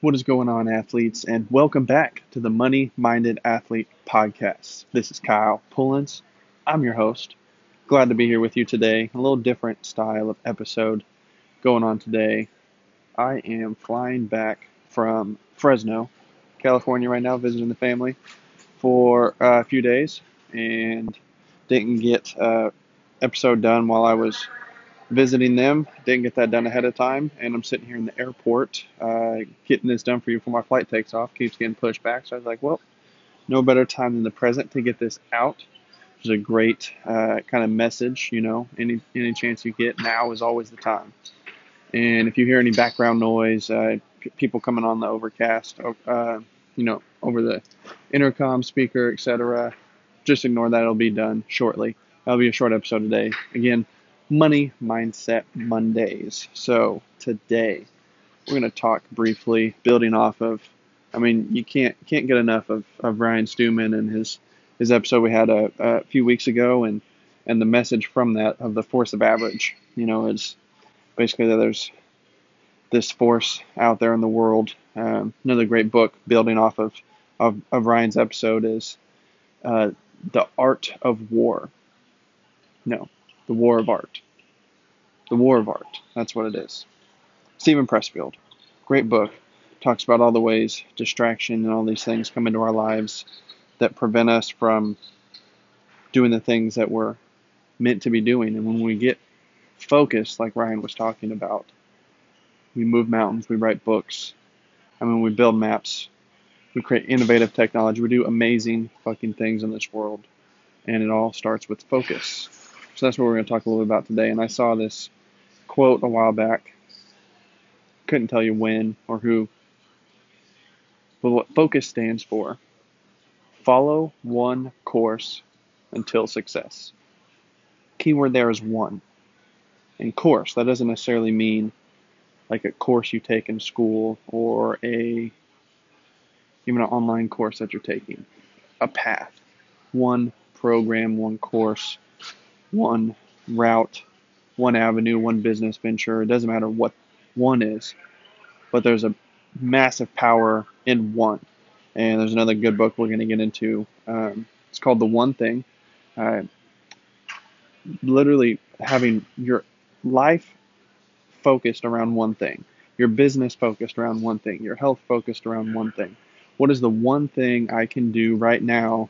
What is going on, athletes? And welcome back to the Money Minded Athlete Podcast. This is Kyle Pullins. I'm your host. Glad to be here with you today. A little different style of episode going on today. I am flying back from Fresno, California, right now, visiting the family for a few days, and didn't get uh, episode done while I was visiting them. Didn't get that done ahead of time, and I'm sitting here in the airport uh, getting this done for you before my flight takes off. Keeps getting pushed back, so I was like, well, no better time than the present to get this out. It's a great uh, kind of message, you know. Any any chance you get now is always the time. And if you hear any background noise, uh, people coming on the overcast, uh, you know, over the intercom speaker, etc., just ignore that. It'll be done shortly. That'll be a short episode today. Again, Money Mindset Mondays. So today we're going to talk briefly, building off of. I mean, you can't can't get enough of, of Ryan Stewman and his his episode we had a, a few weeks ago, and and the message from that of the force of average. You know, is basically that there's this force out there in the world. Um, another great book building off of of, of Ryan's episode is uh, the art of war. No, the War of Art. The War of Art. That's what it is. Steven Pressfield. Great book. Talks about all the ways distraction and all these things come into our lives that prevent us from doing the things that we're meant to be doing. And when we get focused, like Ryan was talking about, we move mountains, we write books. I mean, we build maps, we create innovative technology, we do amazing fucking things in this world. And it all starts with focus. So that's what we're going to talk a little bit about today. And I saw this quote a while back. Couldn't tell you when or who. But what focus stands for follow one course until success. Keyword there is one. And course, that doesn't necessarily mean like a course you take in school or a even an online course that you're taking. A path. One program, one course one route, one avenue, one business venture. It doesn't matter what one is, but there's a massive power in one. And there's another good book we're going to get into. Um, it's called The One Thing. Uh, literally having your life focused around one thing, your business focused around one thing, your health focused around one thing. What is the one thing I can do right now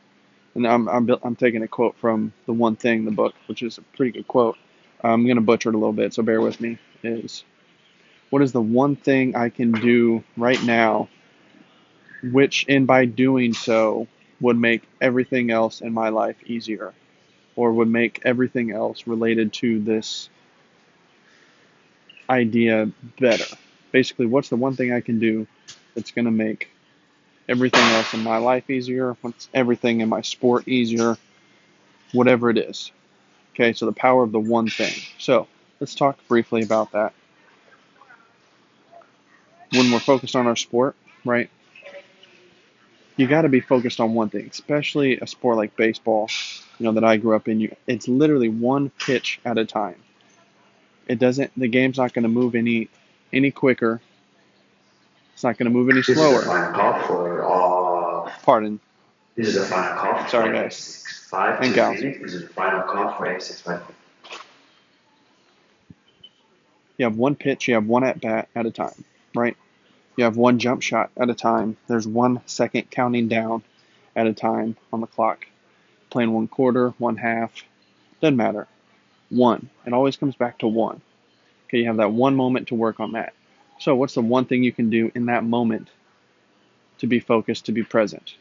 and I'm, I'm, I'm taking a quote from the one thing the book, which is a pretty good quote. I'm going to butcher it a little bit, so bear with me. Is what is the one thing I can do right now, which, and by doing so, would make everything else in my life easier, or would make everything else related to this idea better. Basically, what's the one thing I can do that's going to make everything else in my life easier, everything in my sport easier, whatever it is. Okay, so the power of the one thing. So let's talk briefly about that. When we're focused on our sport, right? You got to be focused on one thing, especially a sport like baseball, you know, that I grew up in. You, It's literally one pitch at a time. It doesn't. The game's not going to move any any quicker it's not going to move any This is slower. final call for uh, Pardon. this is the final call for Sorry, guys. M65 And to This is the final call for M65. You have one pitch, you have one at bat at a time, right? You have one jump shot at a time. There's one second counting down at a time on the clock. Playing one quarter, one half, doesn't matter. One. It always comes back to one. Okay, you have that one moment to work on that. So, what's the one thing you can do in that moment to be focused, to be present?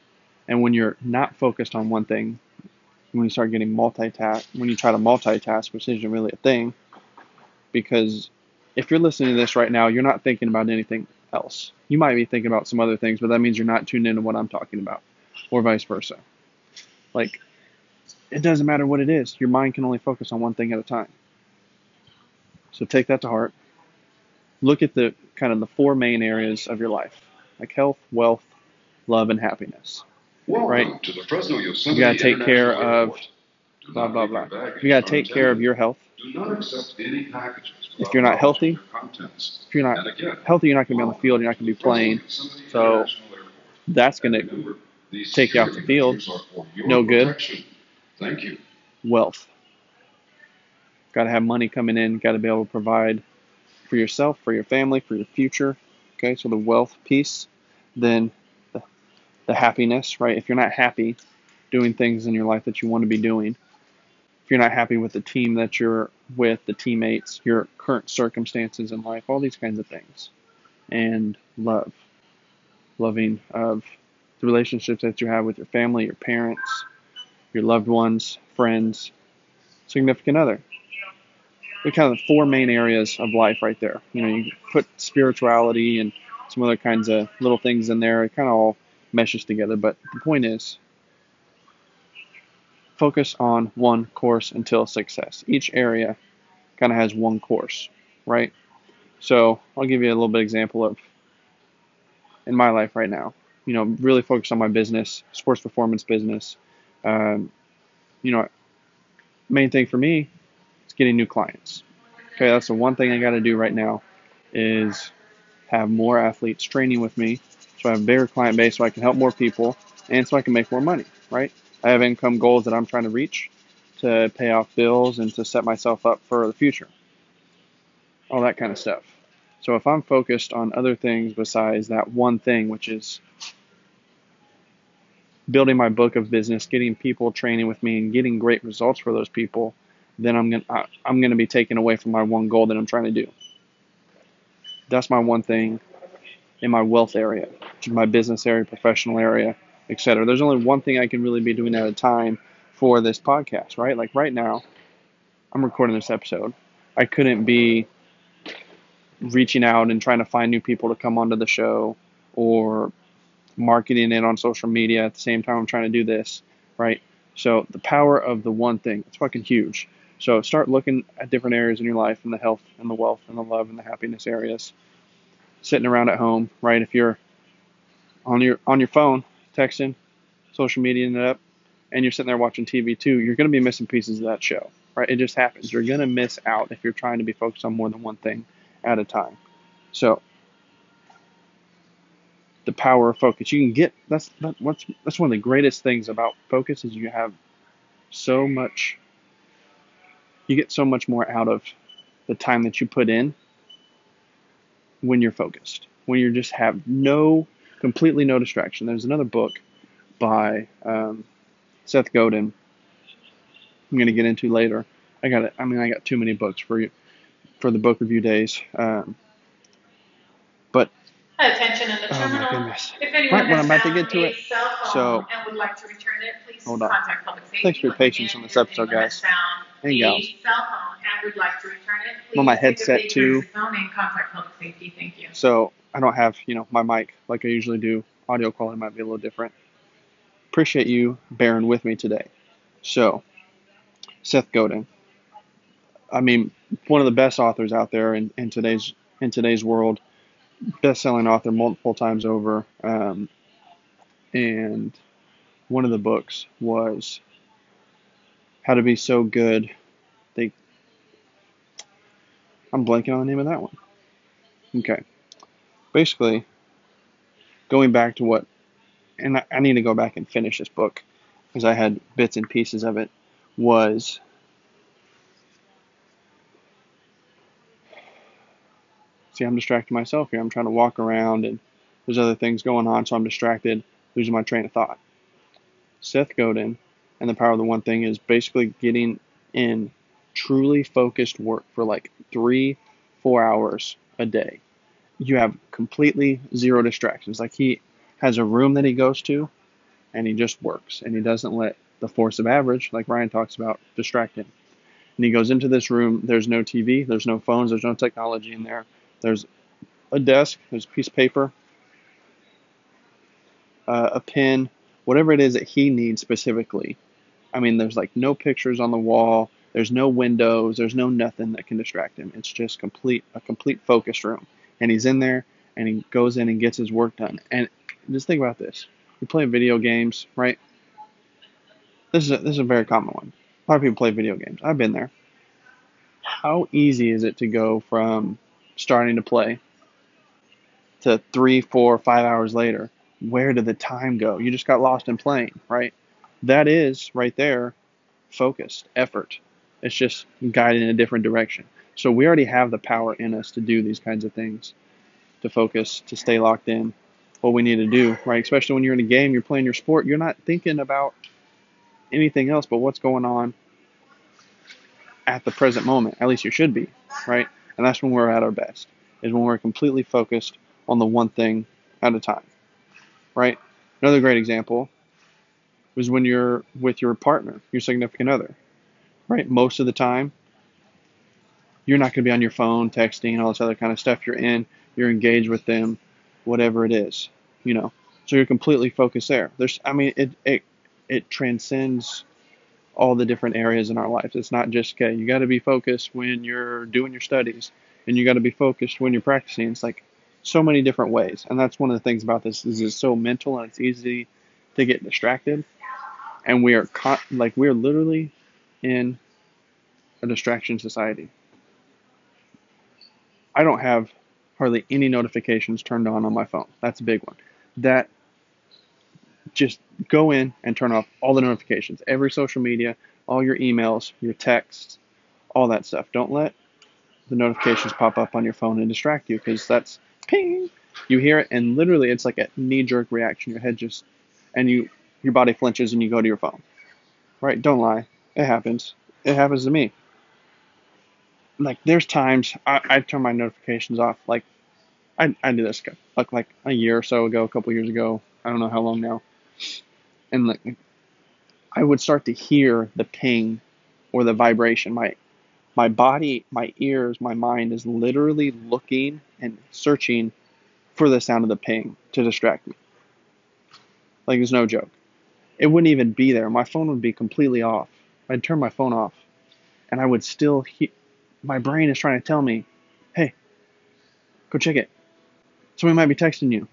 And when you're not focused on one thing, when you start getting multitask, when you try to multitask, which isn't really a thing, because if you're listening to this right now, you're not thinking about anything else. You might be thinking about some other things, but that means you're not tuned into what I'm talking about, or vice versa. Like, it doesn't matter what it is, your mind can only focus on one thing at a time. So take that to heart. Look at the kind of the four main areas of your life like health, wealth, love, and happiness. Welcome Right. to the Fresno Yosemite You got to take care of blah blah blah. You gotta take care of your health. Do not accept any packages. If you're not healthy, if you're not healthy, you're not gonna be on the um, field. You're not gonna be playing. So that's gonna take you off the field. No good. Thank you. wealth. Got to have money coming in. Got to be able to provide for yourself, for your family, for your future. Okay, so the wealth piece, then the, the happiness, right? If you're not happy doing things in your life that you want to be doing, if you're not happy with the team that you're with, the teammates, your current circumstances in life, all these kinds of things, and love, loving of the relationships that you have with your family, your parents, your loved ones, friends, significant other. They're kind of the four main areas of life right there. You know, you put spirituality and some other kinds of little things in there. It kind of all meshes together. But the point is, focus on one course until success. Each area kind of has one course, right? So I'll give you a little bit example of in my life right now. You know, really focus on my business, sports performance business. Um, you know, main thing for me getting new clients. Okay, that's the one thing I got to do right now is have more athletes training with me so I have a bigger client base so I can help more people and so I can make more money, right? I have income goals that I'm trying to reach to pay off bills and to set myself up for the future. All that kind of stuff. So if I'm focused on other things besides that one thing, which is building my book of business, getting people training with me, and getting great results for those people, then I'm gonna I'm gonna be taken away from my one goal that I'm trying to do. That's my one thing in my wealth area, my business area, professional area, etc. There's only one thing I can really be doing at a time for this podcast, right? Like right now, I'm recording this episode. I couldn't be reaching out and trying to find new people to come onto the show or marketing it on social media at the same time I'm trying to do this, right? So the power of the one thing, it's fucking huge. So start looking at different areas in your life and the health and the wealth and the love and the happiness areas. Sitting around at home, right? If you're on your on your phone, texting, social media it up, and you're sitting there watching TV too, you're going to be missing pieces of that show, right? It just happens. You're going to miss out if you're trying to be focused on more than one thing at a time. So the power of focus. You can get that's that, what's that's one of the greatest things about focus is you have so much you get so much more out of the time that you put in when you're focused. When you just have no completely no distraction. There's another book by um, Seth Godin. I'm going to get into later. I got it. I mean, I got too many books for you for the book review days. Um, but Attention in the Oh my terminal. goodness. If anyone Right when I'm about to get to it. So- and would like to return it, please Hold on. contact public safety. Thanks for your patience on this episode, guys. And a cell phone and would like to return it, I'm on my please a headset, too. phone and contact public safety. Thank you. So I don't have, you know, my mic like I usually do. Audio quality might be a little different. Appreciate you bearing with me today. So, Seth Godin. I mean, one of the best authors out there in, in today's in today's world. Best-selling author multiple times over. Um, and one of the books was How to Be So Good. They, I'm blanking on the name of that one. Okay. Basically, going back to what, and I, I need to go back and finish this book because I had bits and pieces of it, was see, I'm distracting myself here. I'm trying to walk around and there's other things going on, so I'm distracted, losing my train of thought. Seth Godin and the power of the one thing is basically getting in truly focused work for like three, four hours a day. You have completely zero distractions. Like he has a room that he goes to and he just works and he doesn't let the force of average, like Ryan talks about, distract him. And he goes into this room, there's no TV, there's no phones, there's no technology in there. There's a desk, there's a piece of paper, uh, a pen, whatever it is that he needs specifically. I mean, there's like no pictures on the wall, there's no windows, there's no nothing that can distract him. It's just complete a complete focus room. And he's in there and he goes in and gets his work done. And just think about this. You play video games, right? This is a, this is a very common one. A lot of people play video games. I've been there. How easy is it to go from starting to play to three, four, five hours later? Where did the time go? You just got lost in playing, right? That is right there focused effort. It's just guided in a different direction. So we already have the power in us to do these kinds of things, to focus, to stay locked in. What we need to do, right? Especially when you're in a game, you're playing your sport, you're not thinking about anything else but what's going on at the present moment. At least you should be, right? And that's when we're at our best, is when we're completely focused on the one thing at a time, right? Another great example was when you're with your partner, your significant other, right? Most of the time, you're not going to be on your phone texting all this other kind of stuff. You're in, you're engaged with them, whatever it is, you know. So you're completely focused there. There's, I mean, it it it transcends all the different areas in our lives. It's not just okay. You got to be focused when you're doing your studies, and you got to be focused when you're practicing. It's like so many different ways, and that's one of the things about this is it's so mental and it's easy to get distracted, and we are caught like we're literally in a distraction society. I don't have hardly any notifications turned on on my phone. That's a big one. That just go in and turn off all the notifications, every social media, all your emails, your texts, all that stuff. Don't let the notifications pop up on your phone and distract you because that's ping. You hear it and literally it's like a knee jerk reaction. Your head just and you your body flinches and you go to your phone. Right? Don't lie. It happens. It happens to me like there's times I, I turn my notifications off. Like I, I do this like like a year or so ago, a couple years ago. I don't know how long now. And like I would start to hear the ping or the vibration. My my body, my ears, my mind is literally looking and searching for the sound of the ping to distract me. Like it's no joke. It wouldn't even be there. My phone would be completely off. I'd turn my phone off, and I would still he- my brain is trying to tell me, hey, go check it. Somebody might be texting you.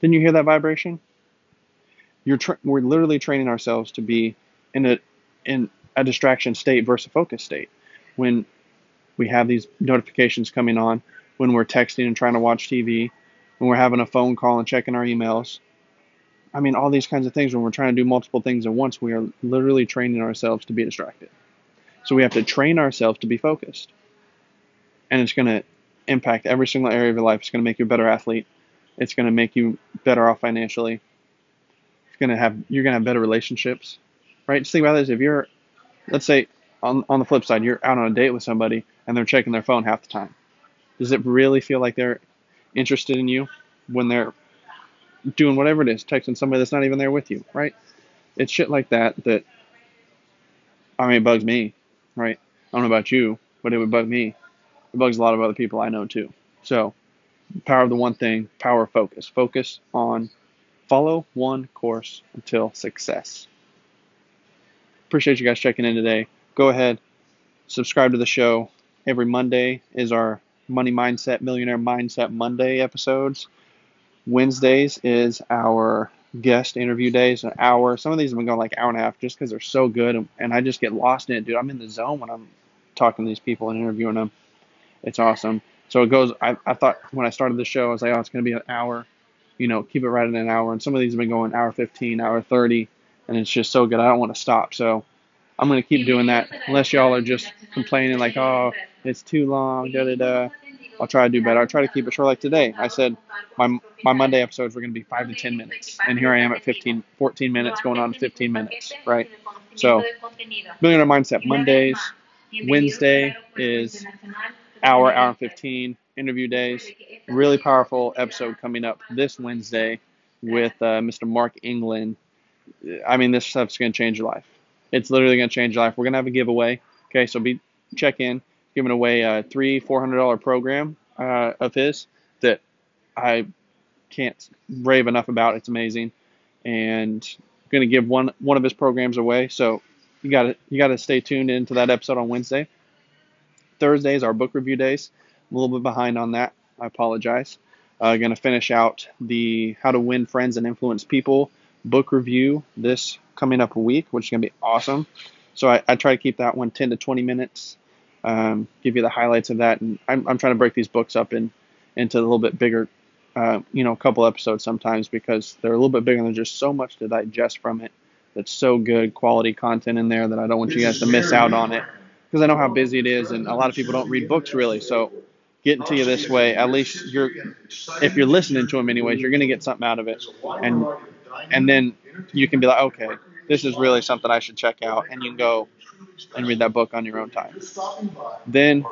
Didn't you hear that vibration? You're tra- we're literally training ourselves to be in a in a distraction state versus a focus state. When we have these notifications coming on, when we're texting and trying to watch TV, when we're having a phone call and checking our emails. I mean, all these kinds of things when we're trying to do multiple things at once, we are literally training ourselves to be distracted. So we have to train ourselves to be focused and it's going to impact every single area of your life. It's going to make you a better athlete. It's going to make you better off financially. It's going to have you're going to have better relationships, right? Just think about this: if you're, let's say, on on the flip side, you're out on a date with somebody and they're checking their phone half the time. Does it really feel like they're interested in you when they're doing whatever it is, texting somebody that's not even there with you, right? It's shit like that that I mean, it bugs me, right? I don't know about you, but it would bug me it bugs a lot of other people I know too. So, power of the one thing, power focus. Focus on follow one course until success. Appreciate you guys checking in today. Go ahead, subscribe to the show. Every Monday is our Money Mindset Millionaire Mindset Monday episodes. Wednesdays is our guest interview days, an hour. Some of these have been going like hour and a half just because they're so good, and I just get lost in it, dude. I'm in the zone when I'm talking to these people and interviewing them. It's awesome. So it goes. I, I thought when I started the show, I was like, oh, it's going to be an hour. You know, keep it right at an hour. And some of these have been going hour 15, hour 30, and it's just so good. I don't want to stop. So I'm going to keep doing that unless y'all are just complaining like, oh, it's too long. Da da da. I'll try to do better. I'll try to keep it short. Like today, I said my my Monday episodes were going to be five to ten minutes, and here I am at 15, 14 minutes, going on 15 minutes, right? So, Millionaire Mindset Mondays. Wednesday is hour, hour and 15 interview days. Really powerful episode coming up this Wednesday with uh, Mr. Mark England. I mean, this stuff's going to change your life. It's literally going to change your life. We're going to have a giveaway. Okay, so be check in, giving away a three, four hundred dollar program uh, of his that I can't rave enough about. It's amazing, and I'm going to give one one of his programs away. So you got to you got to stay tuned into that episode on Wednesday. Thursdays are book review days. I'm a little bit behind on that. I apologize. Uh, going to finish out the How to Win Friends and Influence People book review this coming up week, which is going to be awesome. So I, I try to keep that one 10 to 20 minutes, um, give you the highlights of that. And I'm, I'm trying to break these books up in, into a little bit bigger, uh, you know, a couple episodes sometimes because they're a little bit bigger and there's just so much to digest from it that's so good quality content in there that I don't want you guys to miss out on it because I know how busy it is and a lot of people don't read books really. So getting to you this way, at least you're, if you're listening to them anyways, you're going to get something out of it. And, and then you can be like, okay, this is really something I should check out, and you can go and read that book on your own time. Then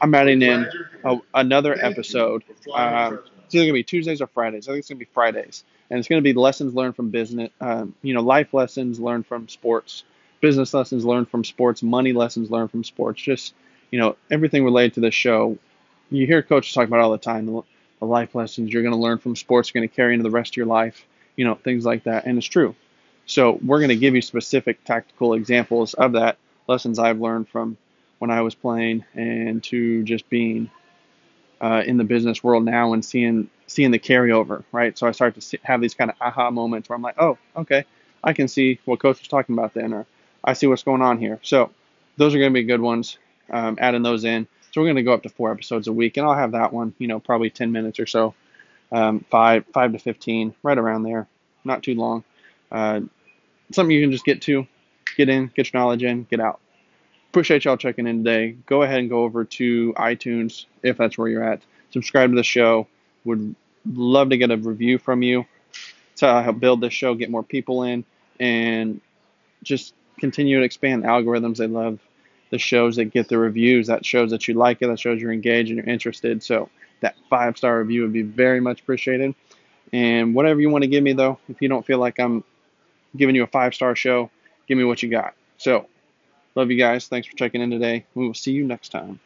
I'm adding in a, another episode. Um, it's either gonna be Tuesdays or Fridays. I think it's gonna be Fridays, and it's gonna be lessons learned from business. Um, you know, life lessons learned from sports, business lessons learned from sports, money lessons learned from sports. Just you know, everything related to this show. You hear coaches talk about all the time. The, life lessons you're going to learn from sports, going to carry into the rest of your life. You know, things like that, and it's true. So we're going to give you specific tactical examples of that, lessons I've learned from when I was playing and to just being uh, in the business world now and seeing seeing the carryover, right? So I start to see, have these kind of aha moments where I'm like, oh, okay, I can see what coach was talking about then, or I see what's going on here. So those are going to be good ones. Um, adding those in. So we're going to go up to four episodes a week, and I'll have that one, you know, probably 10 minutes or so, um, five five to 15, right around there, not too long. Uh, something you can just get to, get in, get your knowledge in, get out. Appreciate y'all checking in today. Go ahead and go over to iTunes if that's where you're at. Subscribe to the show. Would love to get a review from you to help build this show, get more people in, and just continue to expand algorithms. They love the shows that get the reviews. That shows that you like it. That shows you're engaged and you're interested. So that five star review would be very much appreciated. And whatever you want to give me though, if you don't feel like I'm giving you a five star show. Give me what you got. So, love you guys. Thanks for checking in today. We will see you next time.